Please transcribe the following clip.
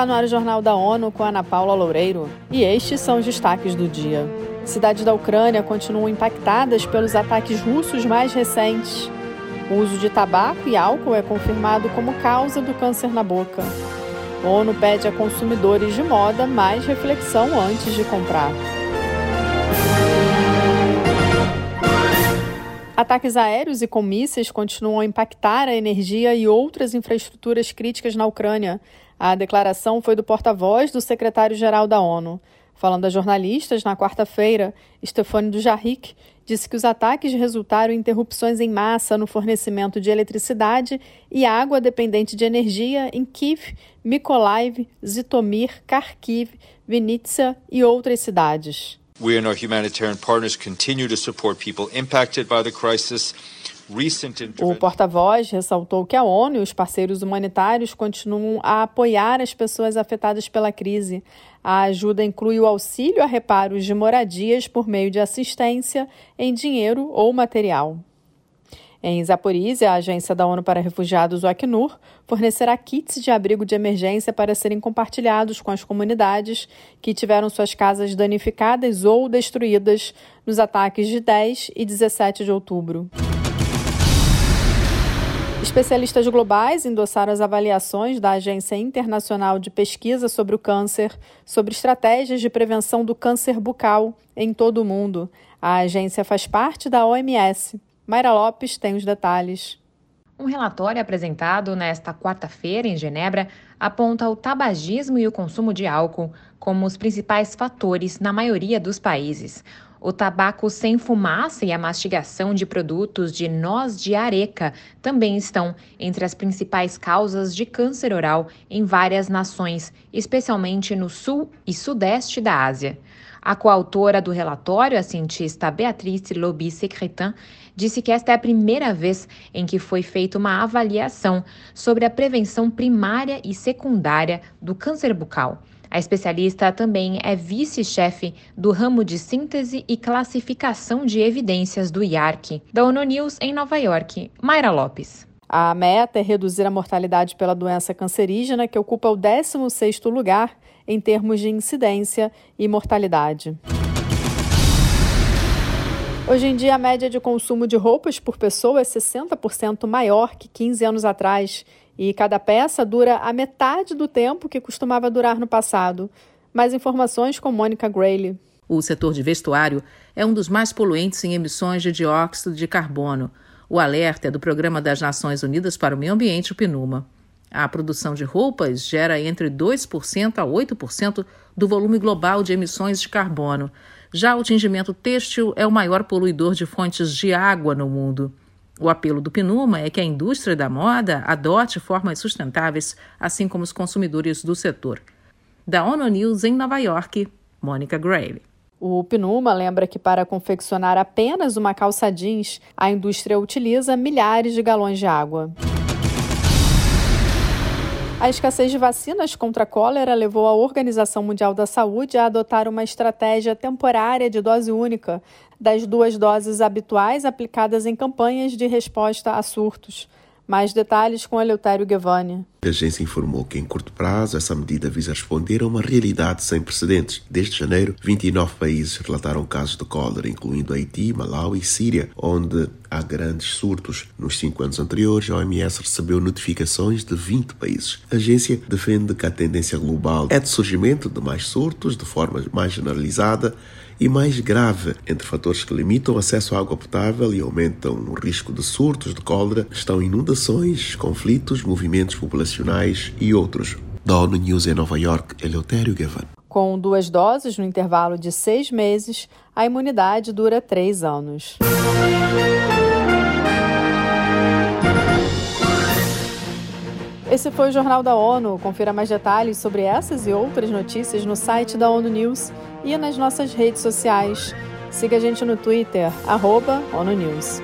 Está no ar o Jornal da ONU com Ana Paula Loureiro e estes são os destaques do dia. Cidades da Ucrânia continuam impactadas pelos ataques russos mais recentes. O uso de tabaco e álcool é confirmado como causa do câncer na boca. A ONU pede a consumidores de moda mais reflexão antes de comprar. Ataques aéreos e com mísseis continuam a impactar a energia e outras infraestruturas críticas na Ucrânia. A declaração foi do porta-voz do secretário-geral da ONU. Falando a jornalistas na quarta-feira, Stefano Dujarric disse que os ataques resultaram em interrupções em massa no fornecimento de eletricidade e água dependente de energia em Kiev, Mykolaiv, Zitomir, Kharkiv, Vinnytsia e outras cidades. We and our humanitarian partners continue to support people impacted by the crisis. O porta-voz ressaltou que a ONU e os parceiros humanitários continuam a apoiar as pessoas afetadas pela crise. A ajuda inclui o auxílio a reparos de moradias por meio de assistência em dinheiro ou material. Em Zaporizhia, a agência da ONU para Refugiados, o Acnur, fornecerá kits de abrigo de emergência para serem compartilhados com as comunidades que tiveram suas casas danificadas ou destruídas nos ataques de 10 e 17 de outubro. Especialistas globais endossaram as avaliações da Agência Internacional de Pesquisa sobre o Câncer sobre estratégias de prevenção do câncer bucal em todo o mundo. A agência faz parte da OMS. Mayra Lopes tem os detalhes. Um relatório apresentado nesta quarta-feira em Genebra aponta o tabagismo e o consumo de álcool como os principais fatores na maioria dos países. O tabaco sem fumaça e a mastigação de produtos de noz de areca também estão entre as principais causas de câncer oral em várias nações, especialmente no sul e sudeste da Ásia. A coautora do relatório, a cientista Beatrice Lobby-Secretin, disse que esta é a primeira vez em que foi feita uma avaliação sobre a prevenção primária e secundária do câncer bucal. A especialista também é vice-chefe do ramo de síntese e classificação de evidências do IARC, da ONU News em Nova York. Mayra Lopes. A meta é reduzir a mortalidade pela doença cancerígena, que ocupa o 16º lugar em termos de incidência e mortalidade. Hoje em dia, a média de consumo de roupas por pessoa é 60% maior que 15 anos atrás e cada peça dura a metade do tempo que costumava durar no passado. Mais informações com Mônica Grayle. O setor de vestuário é um dos mais poluentes em emissões de dióxido de carbono. O alerta é do Programa das Nações Unidas para o Meio Ambiente, o PNUMA. A produção de roupas gera entre 2% a 8% do volume global de emissões de carbono. Já o tingimento têxtil é o maior poluidor de fontes de água no mundo. O apelo do PNUMA é que a indústria da moda adote formas sustentáveis, assim como os consumidores do setor. Da ONU News em Nova York, Mônica Gray. O PNUMA lembra que para confeccionar apenas uma calça jeans, a indústria utiliza milhares de galões de água. A escassez de vacinas contra a cólera levou a Organização Mundial da Saúde a adotar uma estratégia temporária de dose única das duas doses habituais aplicadas em campanhas de resposta a surtos. Mais detalhes com Eleutério Guevani. A agência informou que, em curto prazo, essa medida visa responder a uma realidade sem precedentes. Desde janeiro, 29 países relataram casos de cólera, incluindo Haiti, Malau e Síria, onde há grandes surtos. Nos cinco anos anteriores, a OMS recebeu notificações de 20 países. A agência defende que a tendência global é de surgimento de mais surtos de forma mais generalizada e mais grave. Entre fatores que limitam o acesso à água potável e aumentam o risco de surtos de cólera estão inundações, conflitos, movimentos populacionais e outros. Da ONU News em Nova York, Eleutério Gavan. Com duas doses no intervalo de seis meses, a imunidade dura três anos. Esse foi o Jornal da ONU. Confira mais detalhes sobre essas e outras notícias no site da ONU News e nas nossas redes sociais. Siga a gente no Twitter, arroba ONU News.